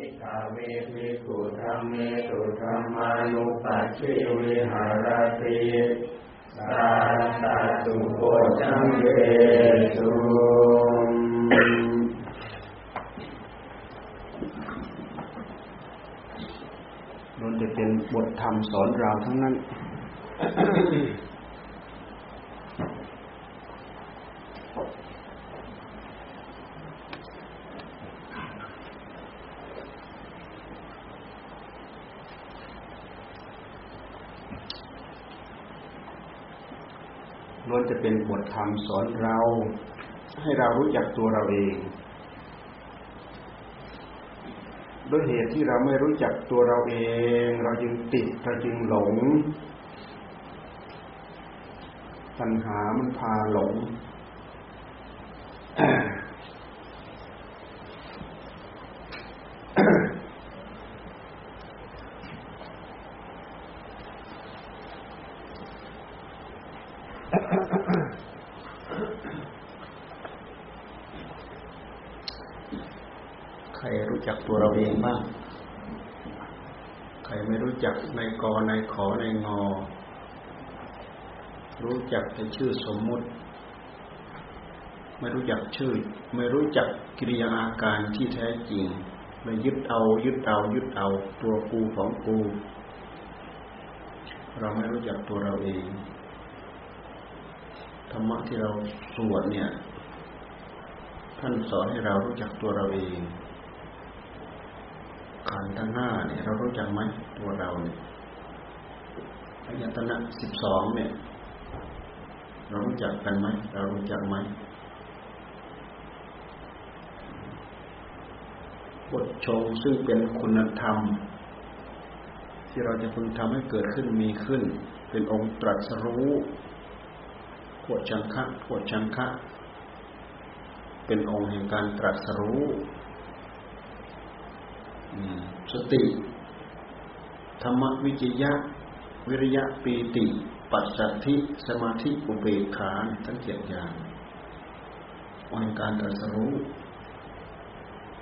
นิกาเวภิกขุธรรมเมตุธรรมานุปัชชิวิหารติสาตตุโกจังเวสุมันจะเป็นบทธรรมสอนเราทั้งนั้นล้วนจะ เป็นบทธรรมสอนเรา ให้เรารู้จักตัวเราเองด้วยเหตุที่เราไม่รู้จักตัวเราเอง เราจึงติดเราจึงหลง ปัญหามันพาหลง จักตัวเราเองบ้างใครไม่รู้จักในกอในขอในงอ รู้จักแต่ชื่อสมมุติ ไม่รู้จักชื่อ ไม่รู้จักกิริยาอาการที่แท้จริงเลยยึดเอายึดเอายึดเอาตัวกูของกู เราไม่รู้จักตัวเราเองธรรมะที่เราสวดเนี่ย ท่านสอนให้เรารู้จักตัวเราเอง ขันธ์ทั้งห้าเนี่ยเรารู้จักไหมตัวเราเนี่ยอายตนะสิบสองเนี่ย เรารู้จักกันไหมเรารู้จักไหมบทชงซึ่งเป็นคุณธรรม ที่เราจะพึงทำให้เกิดขึ้นมีขึ้น เป็นองค์ตรัสรู้ปวดชังคะปวดชังคะ เป็นองค์แห่งการตรัสรู้ สติ ธรรมวิจยะ วิริยะปีติ ปัสสัทธิสมาธิอุเบกขาทั้งเจ็ดอย่างวันการตรัสรู้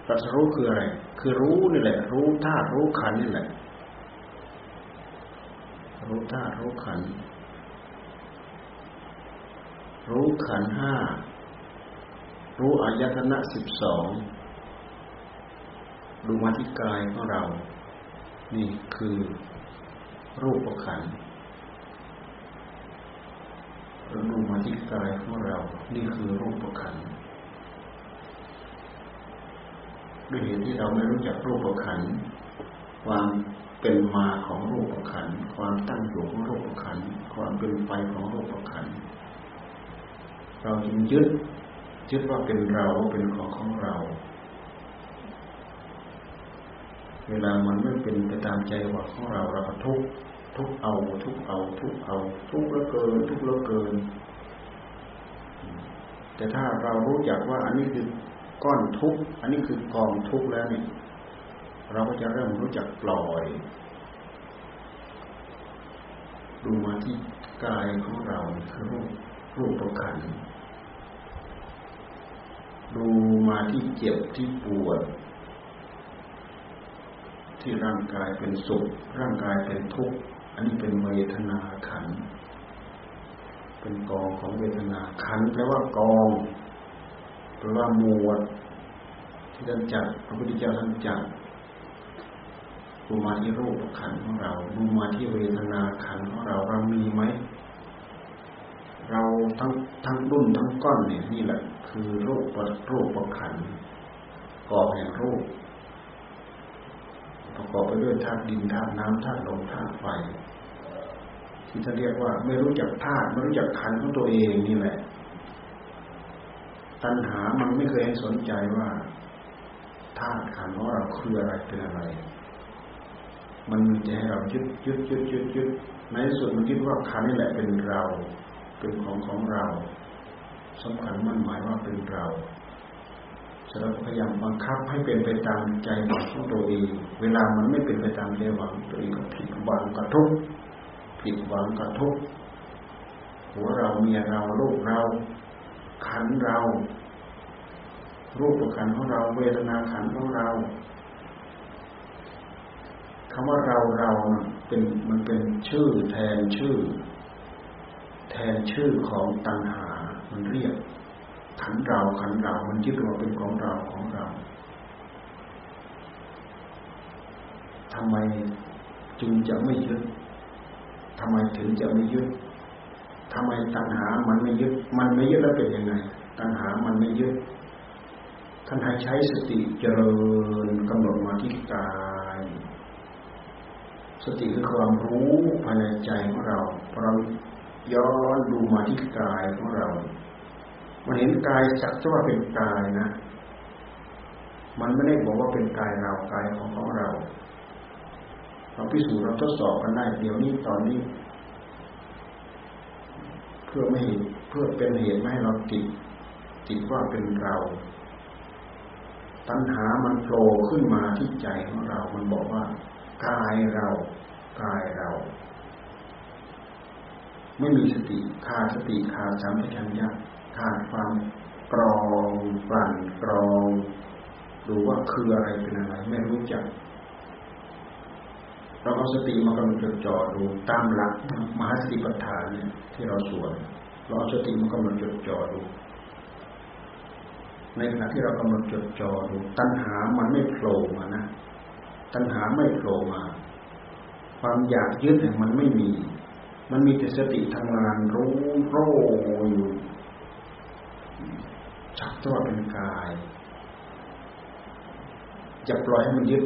ตรัสรู้คืออะไร คือรู้นี่แหละ รู้ธาตุรู้ขันนี่แหละ รู้ธาตุรู้ขัน รู้ขันห้า รู้อายตนะสิบสอง ดูมาที่กายของเรา นี่คือรูปขันเราดูมาที่กายของเรา นี่คือรูปขันด้วยเหตุที่เราไม่รู้จักรูปขันความเป็นมาของรูปขันความตั้งอยู่ของรูปขันความเป็นไปของรูปขันเราจึงยึดยึดว่าเป็นเราเป็นของของเรา เวลามันไม่เป็นไปตามใจว่าของเราเราก็ทุกทุกเอาทุกเอาทุกเอา ทุกเหลือเกิน ทุกเหลือเกิน แต่ถ้าเรารู้จักว่าอันนี้คือก้อนทุกอันนี้คือกองทุกแล้วเนี่ยเราก็จะเริ่มรู้จักปล่อย ดูมาที่กายของเราคือรูปรูปประคันดูมาที่เจ็บที่ปวด ที่ร่างกายเป็นสุข ร่างกายเป็นทุกข์อันนี้เป็นเวทนาขัน เป็นกองของเวทนาขันแปลว่ากองแปลว่าหมวด ที่ท่านจัดพระพุทธเจ้าท่านจัดดูมาที่รูปขันของเราดูมาที่เวทนาขันของเราเรามีไหมเราทั้งทั้งรุ่นทั้งก้อนเนี่ยนี่แหละ คือรูปรูปขันกองแห่งรูป ประกอบไปด้วยธาตุดินธาตุน้ำธาตุลมธาตุไฟที่ท่านเรียกว่า ไม่รู้จักธาตุไม่รู้จักขันของตัวเองนี่แหละ ตัณหามันไม่เคยให้สนใจว่าธาตุขันของเราคืออะไรเป็นอะไร มันมีแต่ให้เรายึดยึดยึดยึดยึดในส่วนมันคิดว่าขันนี่แหละเป็นเรา เป็นของของเราสำคัญมั่นหมายว่าเป็นเรา เราพยายามบังคับให้เป็นไปตามใจหวังของตัวเอง เวลามันไม่เป็นไปตามใจหวังตัวเองก็ผิดหวังกระทุกผิดหวังกระทุกหัวเราเมียเราลูกเราขันเรา รูปขันของเราเวทนาขันของเราคำว่าเราเราเป็นมันเป็นชื่อแทนชื่อ แทนชื่อของตัณหา มันเรียก ขันเราขันเรา มันยึดว่าเป็นของเราของเราทำไมจึงจะไม่ยึดทำไมถึงจะไม่ยึดทำไมตัณหา มันไม่ยึด มันไม่ยึดแล้วเป็นยังไง ตัณหา มันไม่ยึด ท่านให้ใช้สติเจริญกำหนดมาที่กาย สติคือความรู้ภายในใจของเราเราย้อนดูมาที่กายของเรา มันเห็นกายสักจะว่าเป็นกายนะ มันไม่ได้บอกว่าเป็นกายเรากายของของเรา เราพิสูจน์เราทดสอบกันได้ เดี๋ยวนี้ตอนนี้ เพื่อไม่เพื่อเป็นเหตุไม่ให้เราติดติดว่าเป็นเรา ตัณหามันโผล่ขึ้นมาที่ใจของเรา มันบอกว่ากายเรา กายเรา ไม่มีสติขาดสติขาดสัมผัสัญญา ขาดความกรองกลั่นกรอง ดูว่าคืออะไรเป็นอะไร ไม่รู้จัก เราเอาสติมากำหนดจดจ่อดูตามหลักมหาสติปัฏฐานเนี่ยที่เราสวดเราเอาสติมากำหนดจดจ่อดูในขณะที่เรากำหนดจดจ่อดูตัณหามันไม่โผล่มานะตัณหาไม่โผล่มา ความอยากยึดเนี่ยมันไม่มี มันมีแต่สติทำงานรู้โรอยู่ ชักตัวเป็นกายจะปล่อยให้มันยึด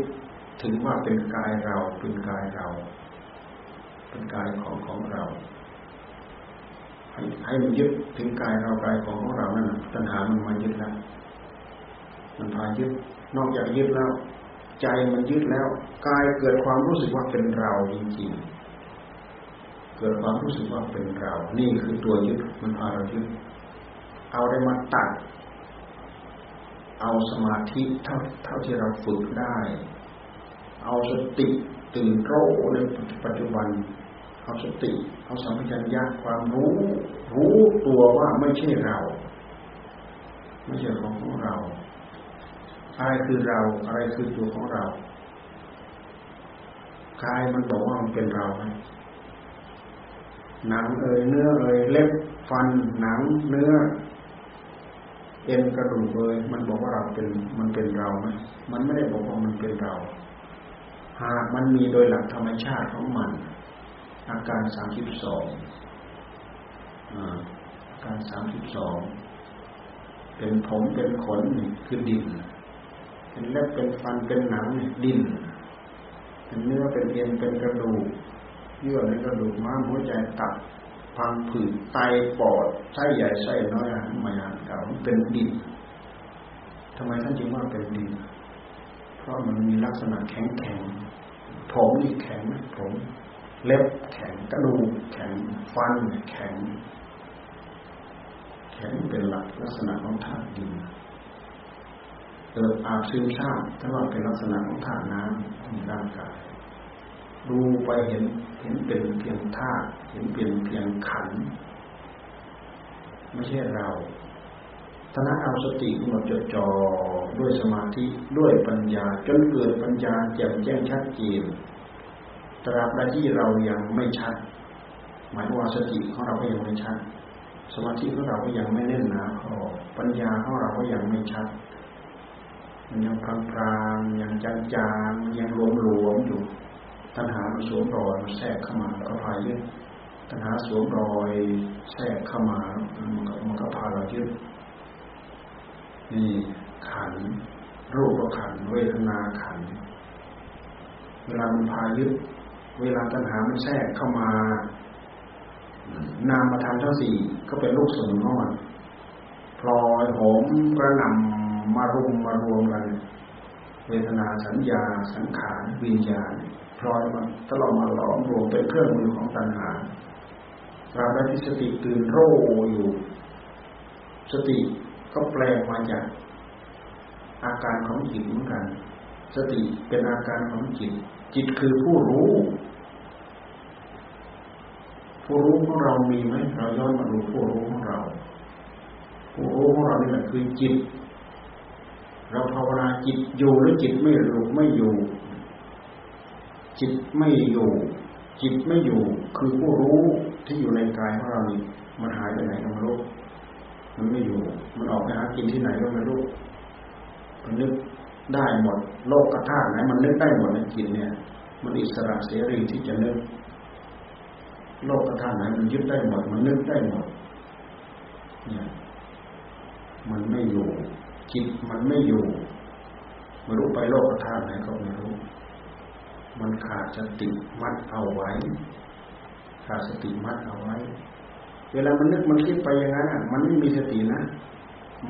ถึงว่าเป็นกายเราเป็นกายเรา เป็นกายของของเราให้ให้มันยึดถึงกายเรากายของของเรานั่นตัณหามันมายึดแล้วมันพายึดนอกจากยึดแล้ว ใจมันยึดแล้วกายเกิดความรู้สึกว่าเป็นเราจริงๆเกิดความรู้สึกว่าเป็นเรา นี่คือตัวยึดมันพาเรายึดเอาได้มาตัด เอาสมาธิเท่าเท่าที่เราฝึกได้ เอาสติตื่นรู้ในปัจจุบัน เอาสติ เอาสัมผัสญาความรู้ รู้ตัวว่าไม่ใช่เรา ไม่ใช่ของของเราอะไรคือเราอะไรคือตัวของเรากายมันบอกว่ามันเป็นเราไหมหนังเอ่ยเนื้อเอ่ยเล็บฟันหนังเนื้อ เอ็นกระดูกเอ่ยมันบอกว่าเราเป็นมันเป็นเราไหมมันไม่ได้บอกว่ามันเป็นเรา หากมันมีโดยหลักธรรมชาติของมัน อาการสามสิบสองอาการสามสิบสองเป็นผมเป็นขนนี่คือดินเป็นเล็บเป็นฟันเป็นหนังนี่ดินเป็นเนื้อเป็นเอ็นเป็นกระดูกเยื่อในกระดูกม้ามหัวใจตับ พังผืดไตปอดไส้ใหญ่ไส้น้อยมายานเก่าเป็นดินทำไมท่านจึงว่าเป็นดิน เพราะมันมีลักษณะแข็งแข็งผมนี่แข็งผมเล็บแข็งกระดูกแข็งฟันแข็ง แข็งเป็นหลักลักษณะของธาตุดินเกิดอาบซึมซาบถ้าว่าเป็นลักษณะของธาตุน้ำในร่างกาย ดูไปเห็นเห็นเป็นเพียงธาตุเห็นเป็นเพียงขัน ไม่ใช่เราถ้านั้นเอาสติกำหนดจดจ่อด้วยสมาธิด้วยปัญญาจนเกิดปัญญาแจ่มแจ้งชัดเจนตราบใดที่เรายังไม่ชัด หมายว่าสติของเราก็ยังไม่ชัด สมาธิของเราก็ยังไม่แน่นหนาพอปัญญาของเราก็ยังไม่ชัดมันยังพลางๆยังจางๆยังหลวมๆอยู่ ตัณหามันสวมรอยมันแทรกเข้ามาก็พายึดตัณหาสวมรอยแทรกเข้ามามันก็มันก็พาเรายึดนี่ขันรูปขันเวทนาขันเวลามันพายึดเวลาตัณหามันแทรกเข้ามานามมาทำทั้งสี่ก็เป็นลูกสมุนของมันพลอยโหมกระนำมารุมมารวมกัน เวทนาสัญญาสังขารวิญญาณ พลอยมันตลอดมาหลอมรวมเป็นเครื่องมือของตัณหาเราได้ที่สติตื่นโรอยู่ สติก็แปลมาจากอาการของจิตเหมือนกัน สติเป็นอาการของจิต จิตคือผู้รู้ ผู้รู้ของเรามีไหมเราย้อนมาดูผู้รู้ของเรา ผู้รู้ของเรานี่แหละคือจิต เราภาวนาจิตอยู่หรือจิตไม่รู้ไม่อยู่ จิตไม่อยู่ จิตไม่อยู่ คือผู้รู้ที่อยู่ในกายของเรานี่มันหายไปไหนก็ไม่รู้มันไม่อยู่ มันออกไปหากินที่ไหนก็ไม่รู้มันนึกได้หมด โลกกระทาไหนมันนึกได้หมดในจิตเนี่ย มันอิสระเสรีที่จะนึก โลกกระทาไหนมันยึดได้หมด มันนึกได้หมด เนี่ย มันไม่อยู่ จิตมันไม่อยู่ไม่รู้ไปโลกกระทาไหนก็ไม่รู้ มันขาดสติมัดเอาไว้ ขาดสติมัดเอาไว้ เวลามันนึกมันคิดไปอย่างนั้นมันไม่มีสตินะ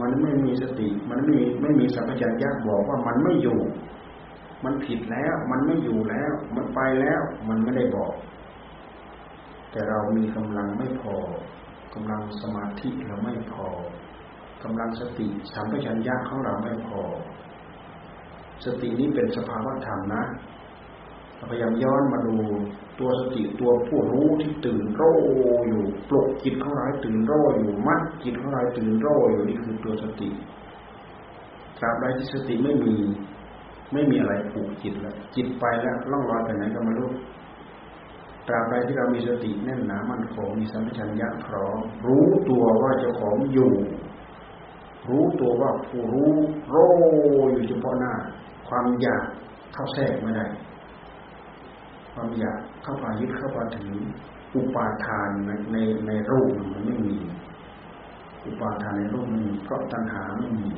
มันไม่มีสติ มันไม่มีไม่มีสัมปชัญญะบอกว่ามันไม่อยู่ มันผิดแล้ว มันไม่อยู่แล้ว มันไปแล้ว มันไม่ได้บอก แต่เรามีกำลังไม่พอกำลังสมาธิเราไม่พอกำลังสติสัมปชัญญะของเราไม่พอ สตินี้เป็นสภาวะธรรมนะ พยายามย้อนมาดูตัวสติตัวผู้รู้ที่ตื่นโร่อยู่ปลุกจิตของเราให้ตื่นโร่อยู่มัดจิตของเราตื่นโร่อยู่นี่คือตัวสติตราบใดที่สติไม่มี ไม่มีอะไรผูกจิตแล้วจิตไปแล้วล่องลอยไปไหนก็ไม่รู้ตราบใดที่เรามีสติแน่นหนามั่นคงมีสัมปชัญญะพร้อมรู้ตัวว่าเจ้าของอยู่ รู้ตัวว่าผู้รู้โร่อยู่เฉพาะหน้า ความอยากเข้าแทรกไม่ได้ ความอยากเข้าไปยึดเข้าไปถืออุปาทานในในในรูปมันไม่มี อุปาทานในรูปมันมีเพราะตัณหาไม่มี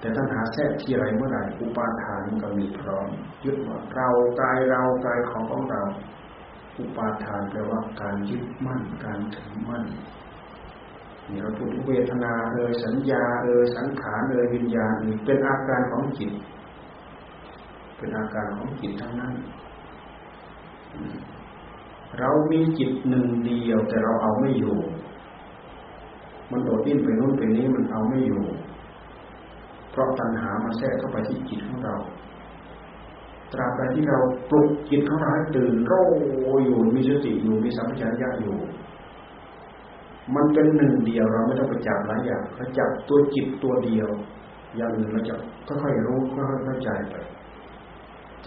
แต่ตัณหาแทรกที่ไรเมื่อไหร่อุปาทานก็มีพร้อม ยึดว่าเรากายเรากายของของเรา อุปาทานแปลว่าการยึดมั่นการถือมั่นนี่เราพูดเวทนาเอยสัญญาเอยสังขารเอยวิญญาณนี่เป็นอาการของจิต เป็นอาการของจิตทั้งนั้น เรามีจิตหนึ่งเดียว แต่เราเอาไม่อยู่ มันโดดดิ้นไปโน้นไปนี้มันเอาไม่อยู่ เพราะตัณหามาแทรกเข้าไปที่จิตของเรา ตราบใดที่เราปลุกจิตของเราให้ตื่นโร่อยู่มีสติอยู่มีสัมผัสญาอยู่ มันเป็นหนึ่งเดียวเราไม่ต้องไปจับหลายอย่างเราจับตัวจิตตัวเดียว อย่างอื่นเราจะค่อยๆรู้ค่อยๆเข้าใจไป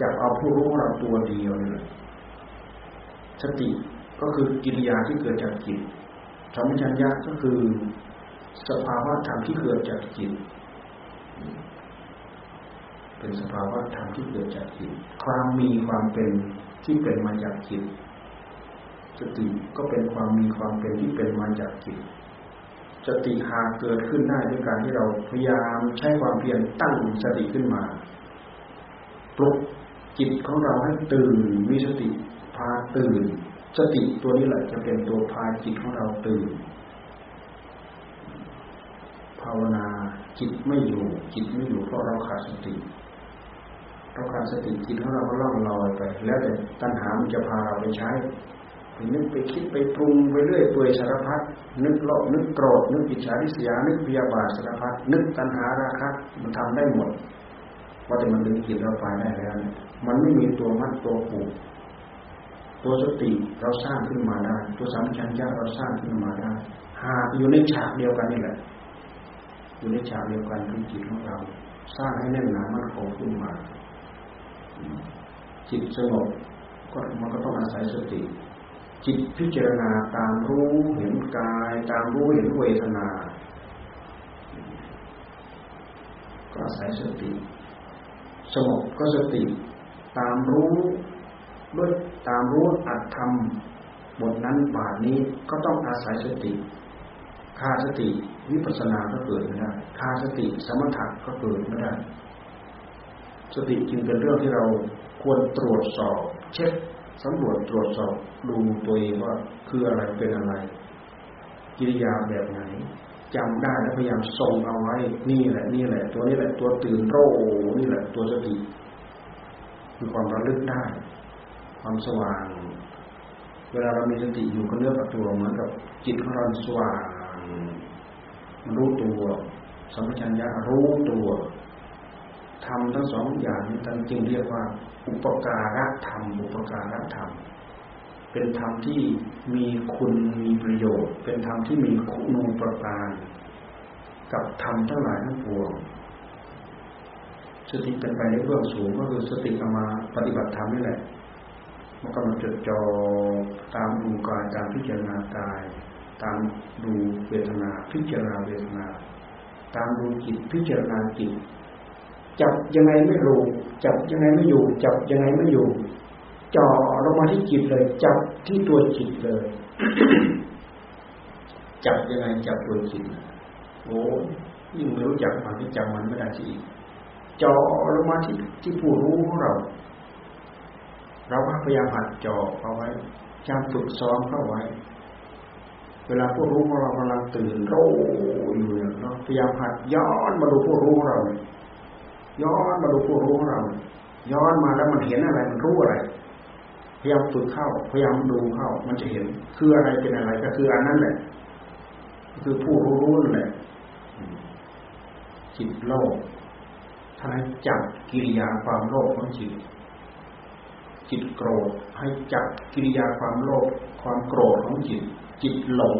จับเอาผู้รู้เราตัวเดียวนี่แหละ สติก็คือกิริยาที่เกิดจากจิตธรรมชัญญะก็คือสภาวะธรรมที่เกิดจากจิต เป็นสภาวะธรรมที่เกิดจากจิต ความมีความเป็นที่เป็นมาจากจิต สติก็เป็นความมีความเป็นที่เป็นมาจากจิต สติหากเกิดขึ้นได้ด้วยการที่เราพยายามใช้ความเพียรตั้งสติขึ้นมา ปลุกจิตของเราให้ตื่นมีสติ พาตื่น สติตัวนี้แหละจะเป็นตัวพาจิตของเราตื่น ภาวนาจิตไม่อยู่ จิตไม่อยู่เพราะเราขาดสติเราขาดสติจิตของเราก็ล่องลอยไป แล้วแต่ตัณหามันจะพาเราไปใช้ไปนึกไปคิดไปปรุงไปเรื่อยเปื่อยสารพัดนึกโลภนึกโกรธนึกอิจฉาริษยานึกพยาบาทสารพัดนึกตัณหาราคะมันทำได้หมดว่าแต่มันดึงจิตเราไปได้แล้ว มันไม่มีตัวมัดตัวผูก ตัวสติเราสร้างขึ้นมาได้ ตัวสัมผัสญาเราสร้างขึ้นมาได้หากอยู่ในฉากเดียวกันนี่แหละ อยู่ในฉากเดียวกันคือจิตของเรา สร้างให้แน่นหนามั่นคงขึ้นมา จิตสงบก็มันก็ต้องอาศัยสติ จิตพิจารณาตามรู้เห็นกาย ตามรู้เห็นเวทนา ก็อาศัยสติสงบก็สติ ตามรู้ ด้วยตามรู้อัดทำบทนั้นบาทนี้ก็ต้องอาศัยสติขาสติวิปัสสนาก็เกิดไม่ได้ขาสติสมถะก็เกิดไม่ได้ สติจึงเป็นเรื่องที่เราควรตรวจสอบ เช็คสำรวจตรวจสอบดูตัวเองว่าคืออะไรเป็นอะไร กิริยาแบบไหนจำได้แล้วพยายามทรงเอาไว้ นี่แหละ นี่แหละ ตัวนี้แหละ ตัวตื่นโรนี่แหละ ตัวสติคือความระลึกได้ ความสว่าง เวลาเรามีสติอยู่กับเนื้อกับตัวเหมือนกับจิตของเราสว่างมันรู้ตัวสัมปชัญญะรู้ตัวทำทั้งสองอย่างนี้ท่านจึงเรียกว่า อุปการะธรรม อุปการะธรรม เป็นธรรมที่มีคุณมีประโยชน์ เป็นธรรมที่มีคุณูประการกับธรรมทั้งหลายทั้งปวงสติเป็นไปในเบื้องสูงก็คือสติเอามาปฏิบัติธรรมนี่แหละ มันกำลังจดจ่อตามดูกายตามพิจารณากาย ตามดูเวทนาพิจารณาเวทนา ตามดูจิตพิจารณาจิต จับยังไงไม่รู้จับยังไงไม่อยู่ จับยังไงไม่อยู่จ่อลงมาที่จิตเลย จับที่ตัวจิตเลย จับยังไงจับตัวจิตโอ้ยิ่งไม่รู้จักมันที่จำมันไม่ได้ทีจ่อลงมาที่ที่ผู้รู้ของเรา เราพยายามหัดจ่อเอาไว้จำฝึกซ้อมเข้าไว้ เวลาผู้รู้ของเรากำลังตื่นโรอยู่เนี่ยเราพยายามหัดย้อนมาดูผู้รู้ของเรา ย้อนมาดูผู้รู้ของเรา ย้อนมาแล้วมันเห็นอะไรมันรู้อะไร พยายามฝึกเข้า พยายามดูเข้า มันจะเห็นคืออะไรเป็นอะไรก็คืออันนั้นแหละ คือผู้รู้รู้นั่นแหละจิตโลกท่านจับกิริยาความโลภของจิต จิตโกรธ ให้จับกิริยาความโลภความโกรธของจิต จิตหลง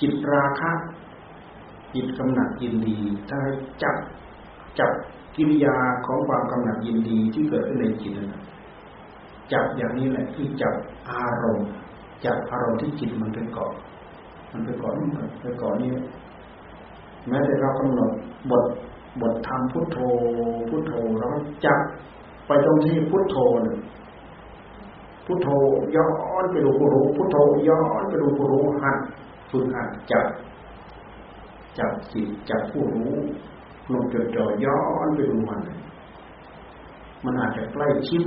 จิตราคะจิตกำหนัดยินดี ถ้าให้จับจับกิริยาของความกำหนัดยินดีที่เกิดขึ้นในจิตนะจับอย่างนี้แหละคือจับอารมณ์จับอารมณ์ที่จิตมันเป็นเกาะมันเป็นเกาะนี่เป็นเกาะนี่แม้แต่เรากำหนดบทบทธรรมพุทโธพุทโธเราจับไปตรงที่พุทโธเนี่ย พุทโธย้อนไปดูผู้รู้พุทโธย้อนไปดูผู้รู้หัดฝึกหัดจับจับจิตจับผู้รู้ลงจดจ่อย้อนไปดูมันมันอาจจะใกล้ชิด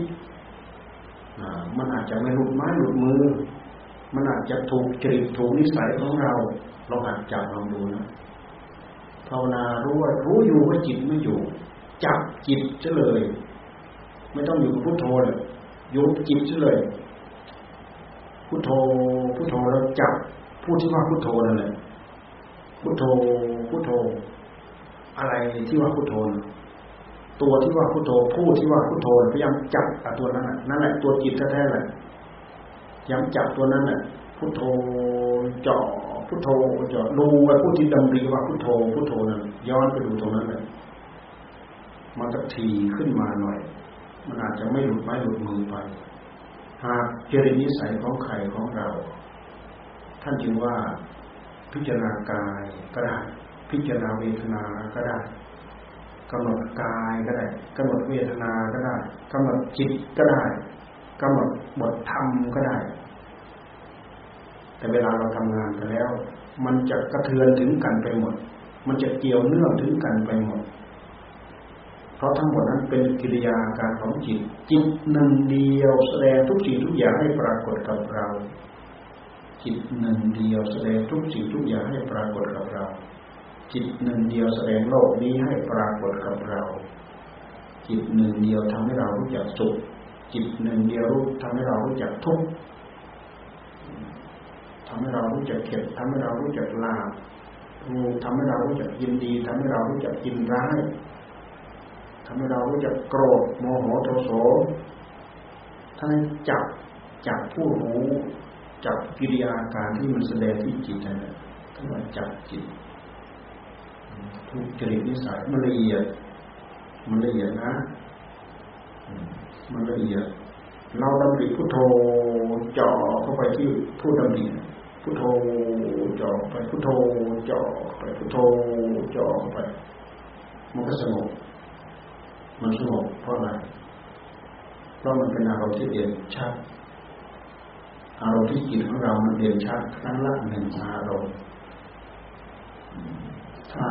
มันอาจจะไม่หลุดไม้หลุดมือ มันอาจจะถูกจริตถูกนิสัยของเราเราหัดจับลองดูนะภาวนารู้ว่ารู้อยู่ว่าจิตไม่อยู่ จับจิตเฉลย ไม่ต้องอยู่กับพุทโธเลย อยู่จิตเลยพุทโธพุทโธแล้วจับพูดที่ว่าพุทโธนั่นแหละพุทโธพุทโธ อะไรที่ว่าพุทโธตัวที่ว่าพุทโธพูดที่ว่าพุทโธพยายามจับตัวนั้นนั่นแหละตัวจิตแท้ๆแหละย้ำจับตัวนั้นแหละพุทโธเจาะพุทโธเจาะดูไปพูดที่ดำริว่าพุทโธพุทโธนั้นย้อนไปดูตรงนั้นเลยมันจะทีขึ้นมาหน่อย มันอาจจะไม่หลุดไม้หลุดมือไป หากเจริญนิสัยของใครของเรา ท่านจึงว่าพิจารณากายก็ได้พิจารณาเวทนาก็ได้กำหนดกายก็ได้กำหนดเวทนาก็ได้กำหนดจิตก็ได้กำหนดบทธรรมก็ได้ แต่เวลาเราทำงานกันแล้ว มันจะกระเทือนถึงกันไปหมด มันจะเกี่ยวเนื่องถึงกันไปหมด เพราะทั้งหมดนั้นเป็นกิริยาการของจิต จิตหนึ่งเดียวแสดงทุกสิ่งทุกอย่างให้ปรากฏกับเรา จิตหนึ่งเดียวแสดงทุกสิ่งทุกอย่างให้ปรากฏกับเรา จิตหนึ่งเดียวแสดงโลกนี้ให้ปรากฏกับเรา จิตหนึ่งเดียวทำให้เรารู้จักสุขจิตหนึ่งเดียวรู้ทำให้เรารู้จักทุกข์ทำให้เรารู้จักเข็ดทำให้เรารู้จักลาบทำให้เรารู้จักยินดีทำให้เรารู้จักยินร้าย ทำให้เรารู้จักโกรธโมโหโทโสท่านจับจับผู้รู้จับกิริยาการที่มันแสดงที่จิตนั่นแหละท่านว่าจับจิตทุกจริตนิสัยมันละเอียด มันละเอียดนะ มันละเอียด เราดำริพุทโธจ่อเข้าไปที่ผู้ดำริพุทโธจ่อไปพุทโธจ่อไปพุทโธจ่อไป มันก็สงบ มันสงบเพราะอะไรเพราะมันเป็นอารมณ์ที่เด่นชัด อารมณ์ที่จิตของเรามันเด่นชัดครั้งละหนึ่งอารมณ์ถ้า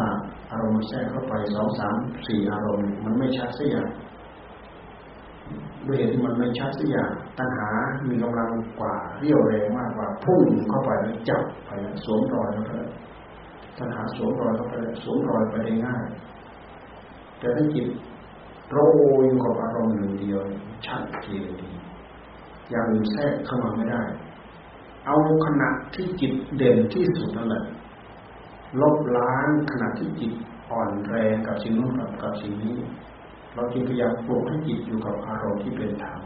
อารมณ์แทรกเข้าไปสองสามสี่อารมณ์ มันไม่ชัดสักอย่างด้วยเหตุที่มันไม่ชัดสักอย่างตัณหา มีกำลังกว่าเรี่ยวแรงมากกว่าพุ่งเข้าไปแล้วจับไปแล้วสวมรอยเข้าไปตัณหาสวมรอยเข้าไปสวมรอยไปได้ง่าย แต่ถ้าจิต โรยอยู่กับอารมณ์หนึ่งเดียวชัดเจนดีอย่างอื่นแทรกเข้ามาไม่ได้ เอาขณะที่จิตเด่นที่สุดนั่นแหละลบล้างขณะที่จิตอ่อนแรงกับสิ่งนู้นกับกับสิ่งนี้ เราจึงพยายามปลุกให้จิตอยู่กับอารมณ์ที่เป็นธรรม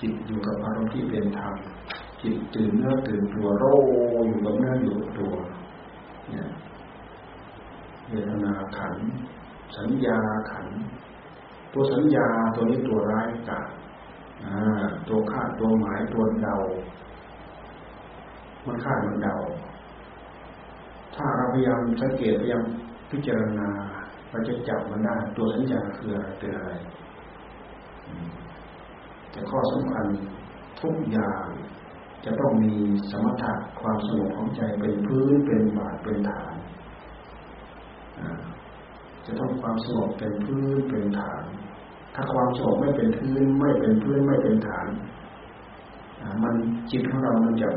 จิตอยู่กับอารมณ์ที่เป็นธรรมจิตตื่นเนื้อตื่นตัวโรอยู่กับเนื้ออยู่ตัวเนี่ยเวทนาขัน สัญญาขัน ตัวสัญญาตัวนี้ตัวร้ายกาตัวคาดตัวหมายตัวเดา มันคาดมันเดา ถ้าเราพยายามสังเกตพยายามพิจารณาเราจะจับมันได้ตัวสัญญาคืออะไรเป็นอะไร แต่ข้อสำคัญทุกอย่างจะต้องมีสมถะความสงบของใจเป็นพื้นเป็นบาทเป็นฐาน จะต้องความสงบเป็นพื้นเป็นฐาน ถ้าความสงบไม่เป็นพื้นไม่เป็นพื้นไม่เป็นฐาน มันจิตของเรา มันจะ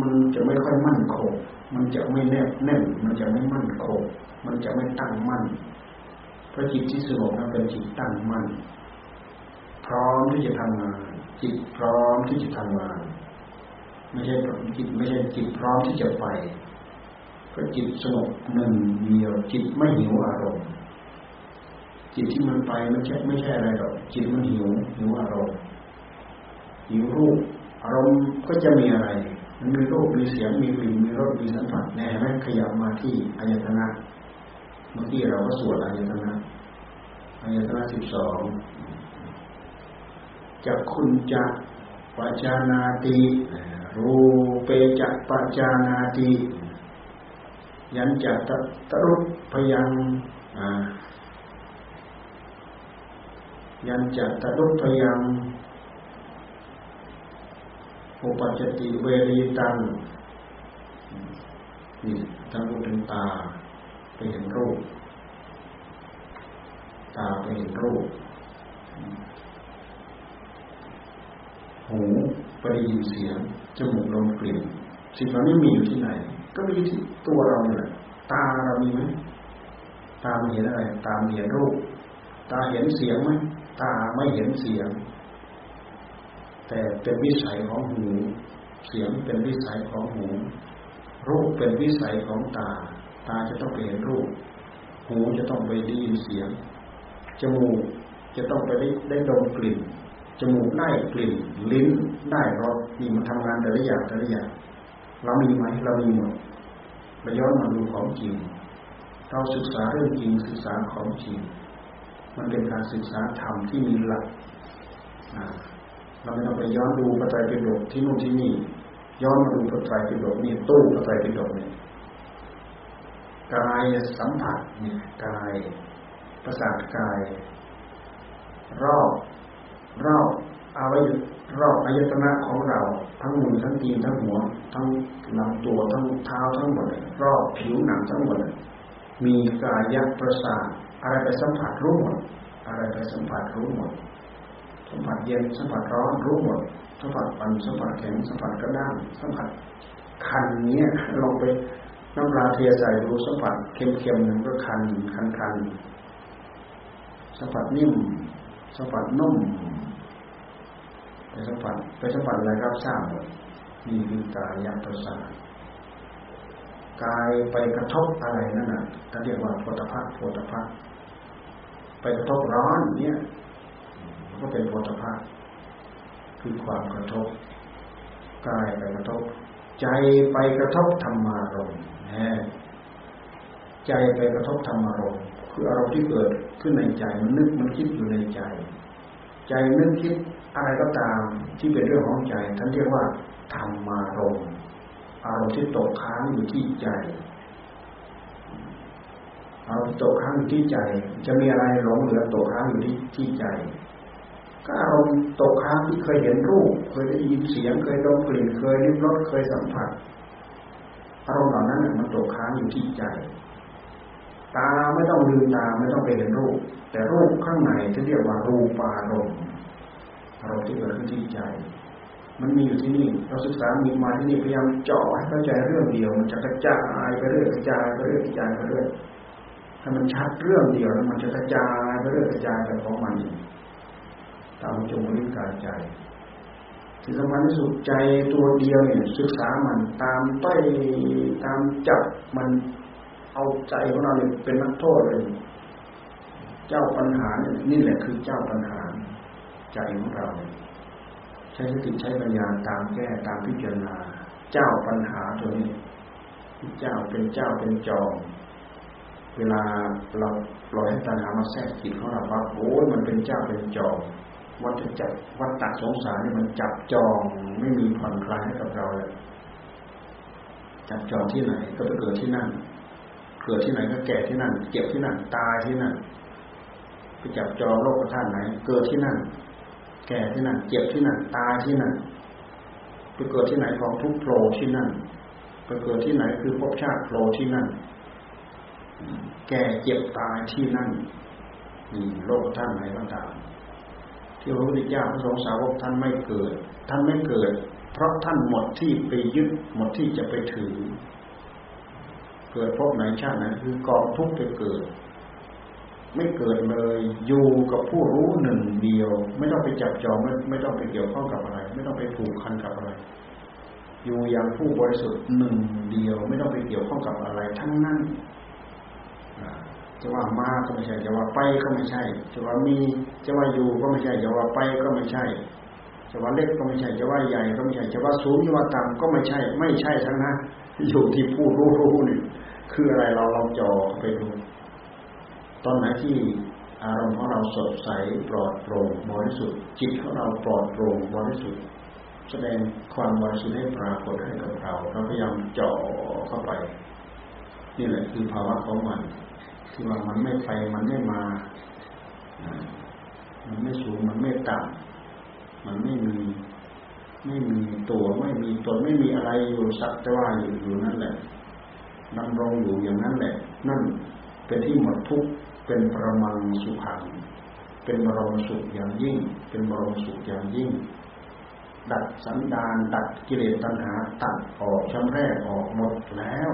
มันจะไม่ค่อยมั่นคง มันจะไม่แนบแน่น มันจะไม่มั่นคง มันจะไม่ตั้งมั่น เพราะจิตที่สงบนั้นเป็นจิตตั้งมั่น พร้อมที่จะทำงาน จิตพร้อมที่จะทำงาน ไม่ใช่จิตไม่ใช่จิตพร้อมที่จะไป เพราะจิตสงบหนึ่งเดียว จิตไม่หิวอารมณ์ จิตที่มันไปไมันใช่ไม่ใช่อะไรหรอก จิตมันหิวหิวอารมณ์หิวรูปอารมณ์ก็จะมีอะไร มันมีรูปมีเสียงมีกลิ่นมีรสมีสัมผัสแน่ไหมขยับมาที่อายตนะเมื่อกี้เราก็สวดอายตนะอายตนะสิบสองจะคุณจะปัจานาติรูเปจะปัจจานาติ ยันจะตตรุพยังยันจะตรุพยังอุปจติเวรีตังนี่ทานพูดถึงตาไปเห็นรูป ตาไปเห็นรูป หูไปได้ยินเสียงจมูกลมกลิ่นสิ่งเหล่านี้มีอยู่ที่ไหน ก็มีที่ตัวเราเนี่ยตาเรามีไหมตาเห็นอะไร ตาเห็นรูป ตาเห็นเสียงไหมตาไม่เห็นเสียง แต่เป็นวิสัยของหู เสียงเป็นวิสัยของหู รูปเป็นวิสัยของตา ตาจะต้องไปเห็นรูป หูจะต้องไปได้ยินเสียง จมูกจะต้องไปได้ได้ดมกลิ่น จมูกได้กลิ่น ลิ้นได้รสนี่มันทำงานแต่ละอย่างแต่ละอย่าง เรามีไหมเรามีหมดเราย้อนมาดูของจริง เราศึกษาเรื่องจริงศึกษาของจริง มันเป็นการศึกษาธรรมที่มีหลักเราไม่ต้องไปย้อนดูพระไตรปิฎกที่นู่นที่นี่ ย้อนมาดูพระไตรปิฎกนี่ตู้พระไตรปิฎกเนี่ยกายสัมผัสเนี่ยกายประสาทกาย รอบรอบ อวัยรอบอายตนะของเรา ทั้งมือทั้งตีนทั้งหัว ทั้งลำตัวทั้งเท้าทั้งหมดรอบผิวหนังทั้งหมดมีกายประสาทอะไรไปสัมผัสรู้หมด อะไรไปสัมผัสรู้หมดสัมผัสเย็นสัมผัสร้อนรู้หมดสัมผัสปั่นสัมผัสแข็งสัมผัสกระด้างสัมผัสคันเนี้ยลองไปน้ำลาเทียใส่ดูสัมผัสเค็มๆหนึ่งก็คันคันคันสัมผัสนิ่มสัมผัสนุ่ม สัมผัสไปสัมผัสอะไรรับทราบหมดนี่คือกายประสาทกายไปกระทบอะไรนั่นน่ะท่านเรียกว่าโพธพักโพธพักไปกระทบร้อนเนี่ยก็เป็นโพธพักคือความกระทบกายไปกระทบ ใจไปกระทบธรรมารมณ์ใจไปกระทบธรรมารมณ์คืออารมณ์ที่เกิดขึ้นในใจมันนึกมันคิดอยู่ในใจ ใจนึกคิด อะไรก็ตามที่เป็นเรื่องของใจท่านเรียกว่าธรรมารมณ์อารมณ์ที่ตกค้างอยู่ที่ใจอารมณ์ตกค้างอยู่ที่ใจ จะมีอะไรหลงเหลือตกค้างอยู่ที่ที่ใจก็อารมณ์ตกค้างที่เคยเห็นรูป เคยได้ยินเสียง เคยดมกลิ่นเคยลิ้มรสเคยสัมผัสอารมณ์เหล่านั้นมันตกค้างอยู่ที่ใจ ตาไม่ต้องลืมตาไม่ต้องไปเห็นรูป แต่รูปข้างในที่เรียกว่ารูปารมณ์ อารมณ์ที่เกิดขึ้นที่ใจ มันมีอยู่ที่นี่ เราศึกษามีมาที่นี่พยายามเจาะให้เข้าใจเรื่องเดียว มันจะกระจายไปเรื่อยกระจายไปเรื่อยกระจายไปเรื่อยถ้ามันชัดเรื่องเดียวแล้วมันจะกระจายไปเรื่อยกระจายไปของมันตามจงริกายใจที่สำคัญที่สุดใจตัวเดียวเนี่ยศึกษามันตามต้อยตามจับมันเอาใจของเราเนี่ยเป็นนักโทษเลย เจ้าปัญหาเนี่ยนี่แหละคือเจ้าปัญหา ใจของเรา ใช้สติใช้ปัญญาตามแก้ตามพิจารณา เจ้าปัญหาตัวนี้เจ้าเป็นเจ้าเป็นจอมเวลาเราปล่อยให้ตัณหามาแทรกจิตของเราว่าโอ้ยมันเป็นเจ้าเป็นจอมวัฏจักรวัฏฏะสงสารนี่มันจับจองไม่มีผ่อนคลายให้กับเราเลยจับจองที่ไหนก็ไปเกิดที่นั่น เกิดที่ไหนก็แก่ที่นั่นเก็บที่นั่นตายที่นั่นไปจับจองโลกธาตุไหน เกิดที่นั่น แก่ที่นั่นเจ็บที่นั่นตายที่นั่นไปเกิดที่ไหนของทุกโผล่ที่นั่นไปเกิดที่ไหนคือภพชาติโผล่ที่นั่น แก่เจ็บตายที่นั่นนี่โลกท่านไหนก็ตามที่พระพุทธเจ้าพระสงฆ์สาวกท่านไม่เกิด ท่านไม่เกิด เพราะท่านหมดที่ไปยึดหมดที่จะไปถือ เกิดพบไหนชาติไหนคือกองทุกข์จะเกิด ไม่เกิดเลย อยู่กับผู้รู้หนึ่งเดียว ไม่ต้องไปจับจองไม่ไม่ต้องไปเกี่ยวข้องกับอะไร ไม่ต้องไปผูกพันกับอะไร อยู่อย่างผู้บริสุทธิ์หนึ่งเดียว ไม่ต้องไปเกี่ยวข้องกับอะไร ทั้งนั้นจะว่ามาก็ไม่ใช่จะว่าไปก็ไม่ใช่จะว่ามีจะว่าอยู่ก็ไม่ใช่จะว่าไปก็ไม่ใช่จะว่าเล็กก็ไม่ใช่จะว่าใหญ่ก็ไม่ใช่จะว่าสูงจะว่าต่ำก็ไม่ใช่ ไม่ใช่ทั้งนั้นอยู่ที่ผู้รู้รู้นี่คืออะไรเราลองจ่อไปดู ตอนไหนที่อารมณ์ของเราสดใสปลอดโปร่งบริสุทธิ์จิตของเราปลอดโปร่งบริสุทธิ์แสดงความบริสุทธิ์ให้ปรากฏให้กับเราเราพยายามเจ่อเข้าไป นี่แหละคือภาวะของมันที่ว่ามันไม่ไปมันไม่มา มันไม่สูงมันไม่ต่ำมันไม่มีไม่มีตัวไม่มีตนไม่มีอะไรอยู่สักแต่ว่าอยู่อยู่นั่นแหละดำรงอยู่อย่างนั้นแหละ นั่นเป็นที่หมดทุกข์ เป็นประมังสุขัง เป็นบรมสุขอย่างยิ่ง เป็นบรมสุขอย่างยิ่ง ดัดสันดานดัดกิเลสตัณหาตัดออกชำแรกออกหมดแล้ว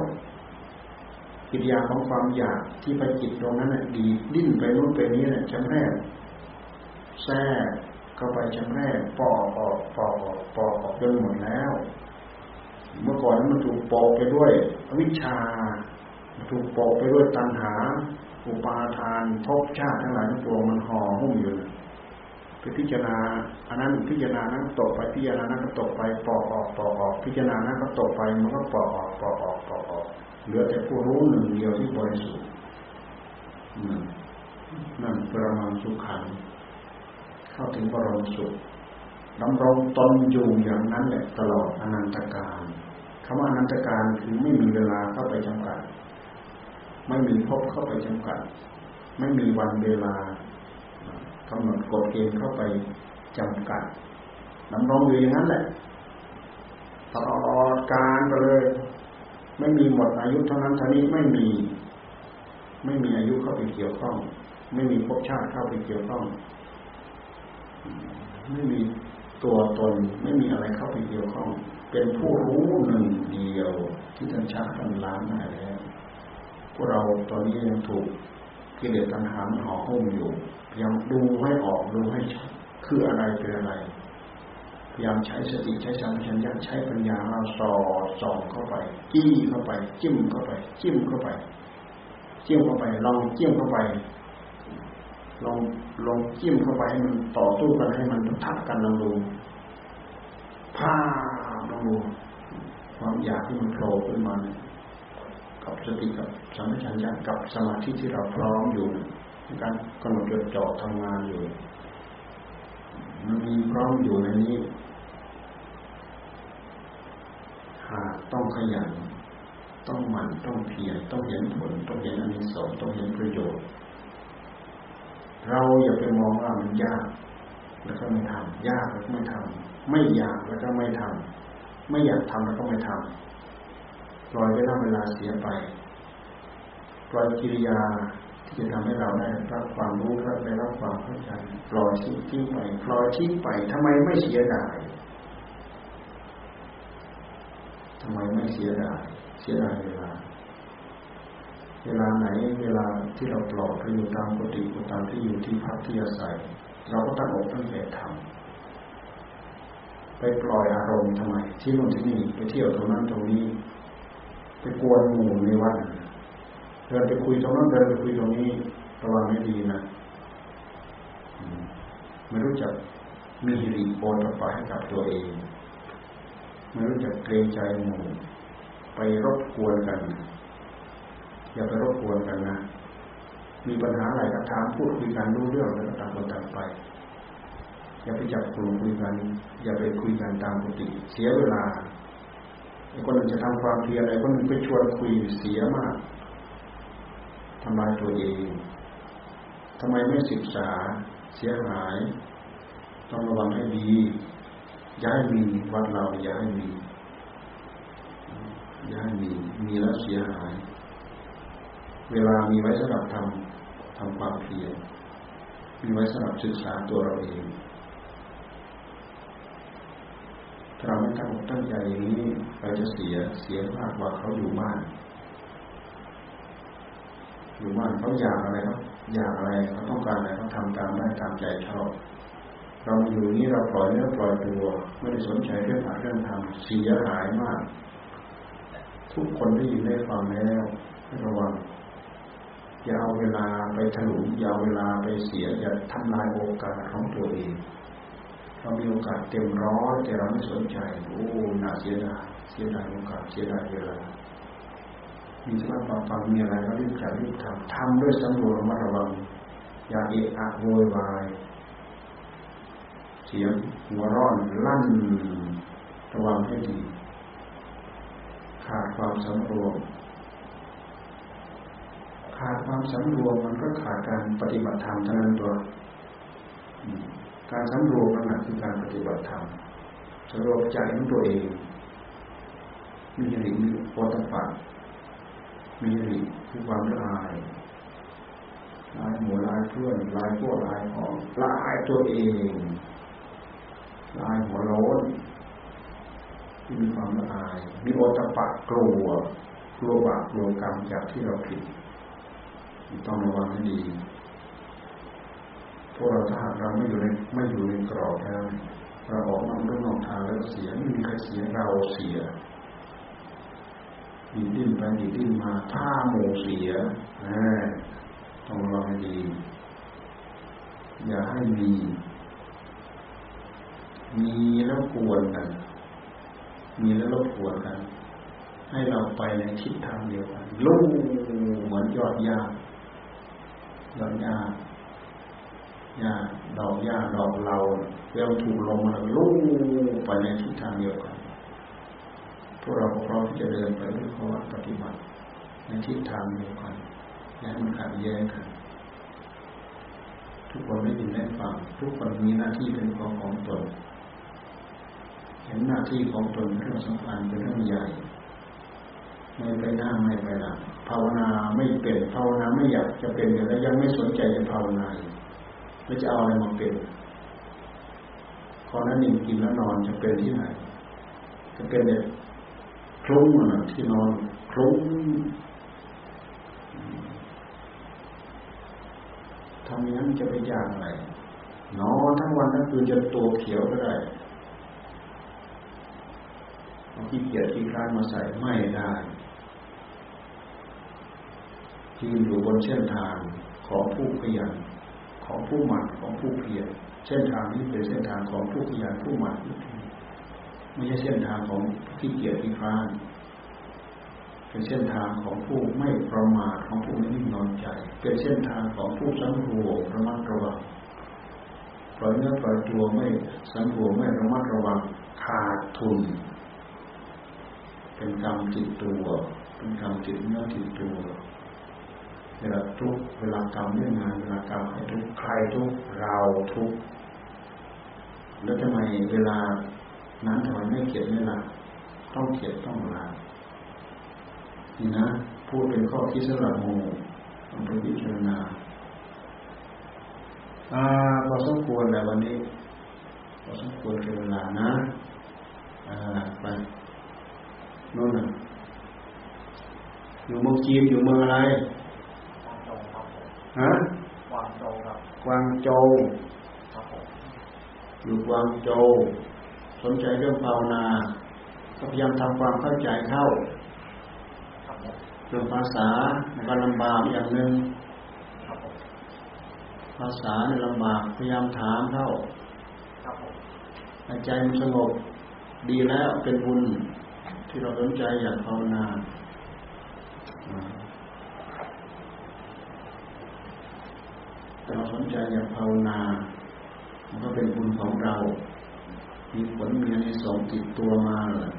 กิริยาของความอยากที่ไปจิตตรงนั้นน่ะดีดิ้นไปนู้นไปนี้เนี่ยจำแรกแทรกเข้าไปจำแรกปอกออกปอกออกปอกออกจนหมดแล้ว เมื่อก่อนนั้นมันถูกปอกไปด้วยวิชา ถูกปอกไปด้วยตัณหา อุปาทานภพชาติทั้งหลายทั้งปวงมันห่อหุ้มอยู่ไปพิจารณาอันนั้นพิจารณานั้นตกไปพิจารณานั้นก็ตกไปปอกออกปอกออกพิจารณานั้นก็ตกไปมันก็ปอกออกปอกออกปอกออกเหลือแต่ผู้รู้หนึ่งเดียวที่บริสุทธิ์นั่นประมาณสุขังเข้าถึงบรมสุขดำรงตนอยู่อย่างนั้นแหละตลอดอนันตการคำว่าอนันตการคือไม่มีเวลาเข้าไปจำกัด ไม่มีพบเข้าไปจำกัด ไม่มีวันเวลากำหนดกฎเกณฑ์เข้าไปจำกัดดำรงอยู่อย่างนั้นแหละตลอดการไปเลย ไม่มีหมดอายุเท่านั้นเท่านี้ไม่มี ไม่มีอายุเข้าไปเกี่ยวข้อง ไม่มีภพชาติเข้าไปเกี่ยวข้อง ไม่มีตัวตนไม่มีอะไรเข้าไปเกี่ยวข้อง เป็นผู้รู้หนึ่งเดียวที่ท่านชักท่านล้างได้แล้ว พวกเราตอนนี้ยังถูกกิเลสตัณหาห่อหุ้มอยู่พยายามดูให้ออกดูให้ชัดคืออะไรเป็นอะไรพยายามใช้สติใช้สัมผัสัญญาใช้ปัญญาเราสอดส่องเข้าไปจี้เข้าไป จิ้มเข้าไป จิ้มเข้าไป จิ้มเข้าไปลองจิ้มเข้าไปลองลองจิ้มเข้าไปให้มันต่อสู้กันให้มันทับกันลองดูผ้าลองดูความอยากที่มันโผล่ขึ้นมา กับสติกับสัมผัสัญญากับสมาธิที่เราพร้อมอยู่ในการกำหนดจดจ่อทำงานอยู่ มันมีพร้อมอยู่ในนี้ หากต้องขยันต้องหมั่นต้องเพียรต้องเห็นผล ต้องเห็นอานิสงส์ต้องเห็นประโยชน์ เราอย่าไปมองว่ามันยาก แล้วก็ไม่ทำยากแล้วก็ไม่ทำไม่อยากแล้วก็ไม่ทำไม่อยากทำแล้วก็ไม่ทำ ปล่อยไว้เวลาเสียไป ปล่อยกิริยาที่จะทำให้เราได้รับความรู้ได้รับความเข้าใจปล่อยทิ้งไปปล่อยทิ้งไปทำไมไม่เสียดายทำไมไม่เสียดายเสียดายเวลา เวลาไหนเวลาที่เราปล่อดไปอยู่ตามปกติตามที่อยู่ที่พักที่อาศัย เราก็ตั้งอกตั้งใจทำไปปล่อยอารมณ์ทำไมที่นู่นที่นี่ไปเที่ยวตรงนั้นตรงนี้ ไปกวนหมู่ในวัดเดินไปคุยตรงนั้นเดินไปคุยตรงนี้ระวังให้ดีนะไม่รู้จักมีฮิริโอตปาให้กับตัวเองไม่รู้จักเกรงใจหมู่ไปรบกวนกัน อย่าไปรบกวนกันนะมีปัญหาอะไรก็ถามพูดคุยกันรู้เรื่องแล้วต่างคนต่างไป อย่าไปจับกลุ่มคุยกัน อย่าไปคุยกันตามปกติเสียเวลา คนนึงจะทำความเพียรอะไอ้คนนึงไปชวนคุยเสียมากทำลายตัวเองทำไมไม่ศึกษาเสียหาย ต้องระวังให้ดีย้ายมีวัดเราย้ายมีย้ายมีมีแล้วเสียหาย เวลามีไว้สำหรับทำทำความเพียรมีไว้สำหรับศึกษาตัวเราเองถ้า เราไม่ตั้งตั้งใจอย่างนี้เราจะเสียเสียมากกว่าเขาอยู่บ้านอยู่บ้านเขาอยากอะไรเขาอยากอะไรเขาต้องการอะไรเขาทำตามได้ตามใจชอบเราอยู่นี่เราปล่อยเนื้อปล่อยตัว ไม่ได้สนใจเรื่องอะไรเรื่องทำเสียหายมาก ทุกคนที่อยู่ในฟังแล้วระวังอย่าเอาเวลาไปถลุงอย่าเอาเวลาไปเสียอย่าทำลายโอกาสของตัวเอง เรามีโอกาสเต็มร้อยแต่เราไม่สนใจโอ้หนาเสียดายเสียดายโอกาสเสียดายเวลามีสมาธิฟังมีอะไรก็รีบจัดรีบทำทำด้วยสำรวจระมัดระวังอย่าเอะอะโวยวาย เสียงหัวร้อนลั่นระวังให้ดี ขาดความสำรวม ขาดความสำรวมมันก็ขาดการปฏิบัติธรรมเท่านั้นตัว การสำรวมนั่นแหละคือการปฏิบัติธรรมสำรวมใจของตัวเอง มีหริมีโอตปะมีหริคือความละอายลายหมูลายเพื่อนลายพวกลายของลายตัวเองลายหัวโล้นที่มีความละอาย มีโอตปะกลัวกลัวบาปกลัวกรรมจากที่เราผิด ต้องระวังให้ดี พวกเราถ้าหากเราไม่อยู่ในไม่อยู่ในกรอบแล้วเราออกนอกเรื่องนอกทางแล้วเสียไม่มีใครเสียเราเสียดีดิ้นไปดีดิ้นมาถ้าโมเสียต้องระวังให้ดี อย่าให้มี มีแล้วกวนกัน มีแล้วรบกวนกัน ให้เราไปในทิศทางเดียวกันลู่เหมือนยอดยาดอกหญ้า หญ้าดอกหญ้าดอกเราเรียถูกลมมันลู่ไปในทิศทางเดียวกันพวกเราพร้อมที่จะเดินไปด้วยข้อปฏิบัติ ในทิศทางเดียวกันอย่มันขัดแย้งกัน ทุกคนได้ยินได้ฟังทุกคนมีหน้าที่เป็นของของตนเห็นหน้าที่ของตนเป็นเรื่องสำคัญเป็นเรื่องใหญ่ไม่ไปหน้าไม่ไปหลังภาวนาไม่เป็นภาวนาไม่อยากจะเป็นแล้วยังไม่สนใจจะภาวนา ไม่จะเอาอะไรมาเป็นขอนั้นหนึ่งกินแล้วนอนจะเป็นที่ไหนจะเป็นเด็กคลุ้งนะที่นอนคลุ้งทำอย่างนั้นจะไปอย่างไรนอนทั้งวันทั้งคืนจะตัวเขียวก็ได้เอาขี้เกียจขี้คร้านมาใส่ไม่ได้ยืนอยู่บนเส้นทางของผู้ขยัน ของผู้หมั่นของผู้เพียรเส้นทางนี้เป็นเส้นทางของผู้ขยันผู้หมั่นไม่ใช่เส้นทางของที่เกียรติคร้านเป็นเส้นทางของผู้ไม่ประมาทของผู้ไม่นิ่งนอนใจ เป็นเส้นทางของผู้สังรวมระมัดระวังปล่อยเนื้อปล่อยตัวไม่สังรวมไม่ระมัดระวังขาดทุน เป็นกรรมจิตตัว เป็นกรรมจิตเนื้อจิตตัว วลาทุกเวลากรรมเรื่องงานเวลากรรมให้ทุกใครทุกเราทุกแล้วทำไมเวลานั้นทำไมไม่เขียนไม่ละต้องเขียนต้องละนี่นะพูดเป็นข้อคิดสำหรับโมต้องไปพิจารณาอ่าพอสมควรแล้ววันนี้พอสมควรเวลานะอ่าไปนู่นน่ะอยู่เมืองจีนอยู่เมืองอะไร ฮะกวางโจวครับกวางโจวอยู่กวางโจวสนใจเรื่องภาวนาก็พยายามทำความเข้าใจเข้าเรื่องภาษาก็ลำบากอย่างหนึ่งภาษาเนี่ยลำบากพยายามถามเข้าใจมันสงบดีแล้วเป็นบุญที่เราสนใจอยากภาวนาแต่เรา สนใจอยากภาวนา มันก็เป็นบุญของเรา มีผลมีในสองติดตัวมาแหละ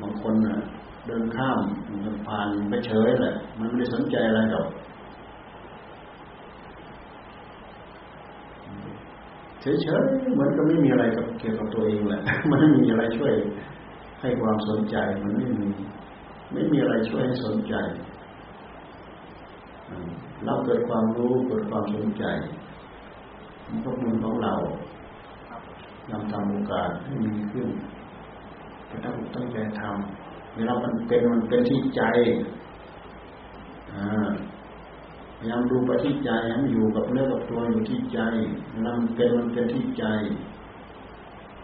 บางคนน่ะ เดินข้ามมันผ่านไปเฉยแหละมันไม่ได้สนใจอะไรหรอกเฉยๆเหมือนก็ไม่มีอะไรกับเกี่ยวกับตัวเองแหละ มันไม่มีอะไรช่วยให้ความสนใจ มันไม่มี ไม่มีอะไรช่วยให้สนใจ เราเกิดความรู้เกิดความสนใจมันก็มือของเรานำทำโอกาสให้มีขึ้นแต่ถ้าตั้งใจทำเวลามันเป็นมันเป็นที่ใจพยายามดูไปที่ใจให้มันอยู่กับเนื้อกับตัวอยู่ที่ใจเวลามันเป็นมันเป็นที่ใจ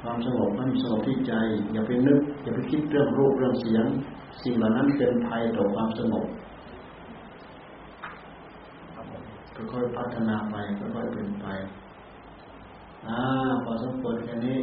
ความสงบมันสงบที่ใจ อย่าไปนึก อย่าไปคิดเรื่องรูปเรื่องเสียง สิ่งเหล่านั้นเป็นภัยต่อความสงบ ค่อยๆพัฒนาไปค่อยๆเป็นไปอ่าพอสมควรแค่นี้